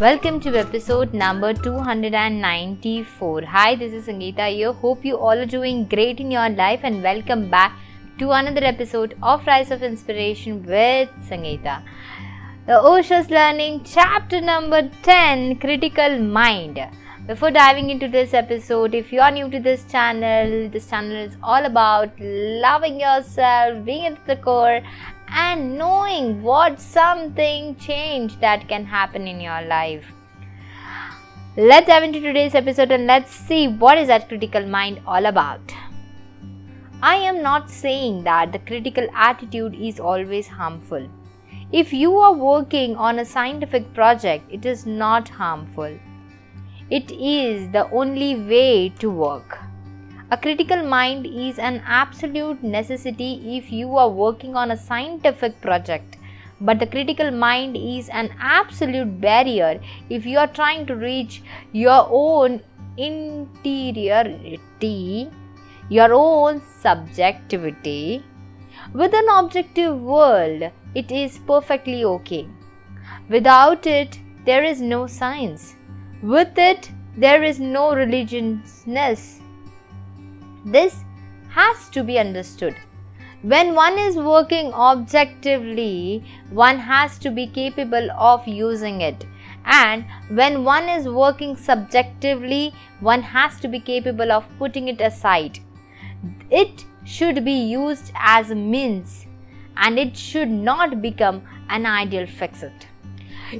Welcome to episode number 294. Hi, this is Sangeeta here. Hope you all are doing great in your life and welcome back to another episode of Rise of Inspiration with Sangeeta. The Osho's Learning chapter number 10 Critical Mind. Before diving into this episode, if you are new to this channel, this channel is all about loving yourself, being at the core, and knowing what something change that can happen in your life. Let's dive into today's episode and let's see what is that critical mind all about. I am not saying that the critical attitude is always harmful. If you are working on a scientific project, it is not harmful. It is the only way to work. A critical mind is an absolute necessity if you are working on a scientific project. But the critical mind is an absolute barrier if you are trying to reach your own interiority, your own subjectivity. With an objective world, it is perfectly okay. Without it, there is no science. With it, there is no religiousness this has to be understood. When one is working objectively, one has to be capable of using it. And when one is working subjectively, one has to be capable of putting it aside. It should be used as a means and it should not become an ideal fixed.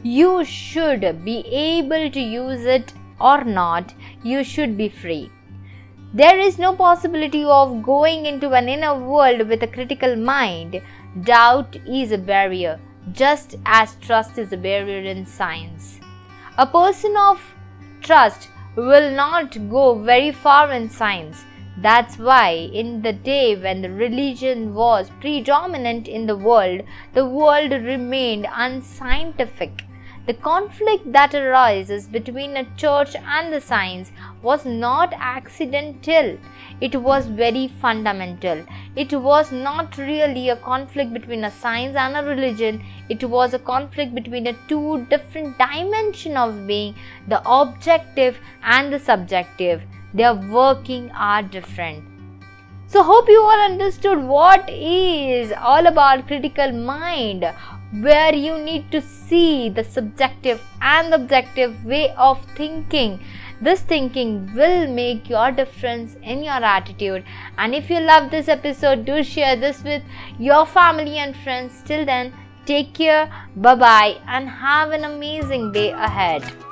You should be able to use it or not, you should be free. There is no possibility of going into an inner world with a critical mind. Doubt is a barrier, just as trust is a barrier in science. A person of trust will not go very far in science. That's why, in the day when the religion was predominant in the world, the world remained unscientific. The conflict that arises between a church and the science was not accidental, it was very fundamental. It was not really a conflict between a science and a religion, it was a conflict between the two different dimension of being the objective and the subjective. Their working are different. So, hope you all understood what is all about critical mind where you need to see the subjective and objective way of thinking. This thinking will make your difference in your attitude. And if you love this episode, do share this with your family and friends. Till then, take care, bye bye, and have an amazing day ahead.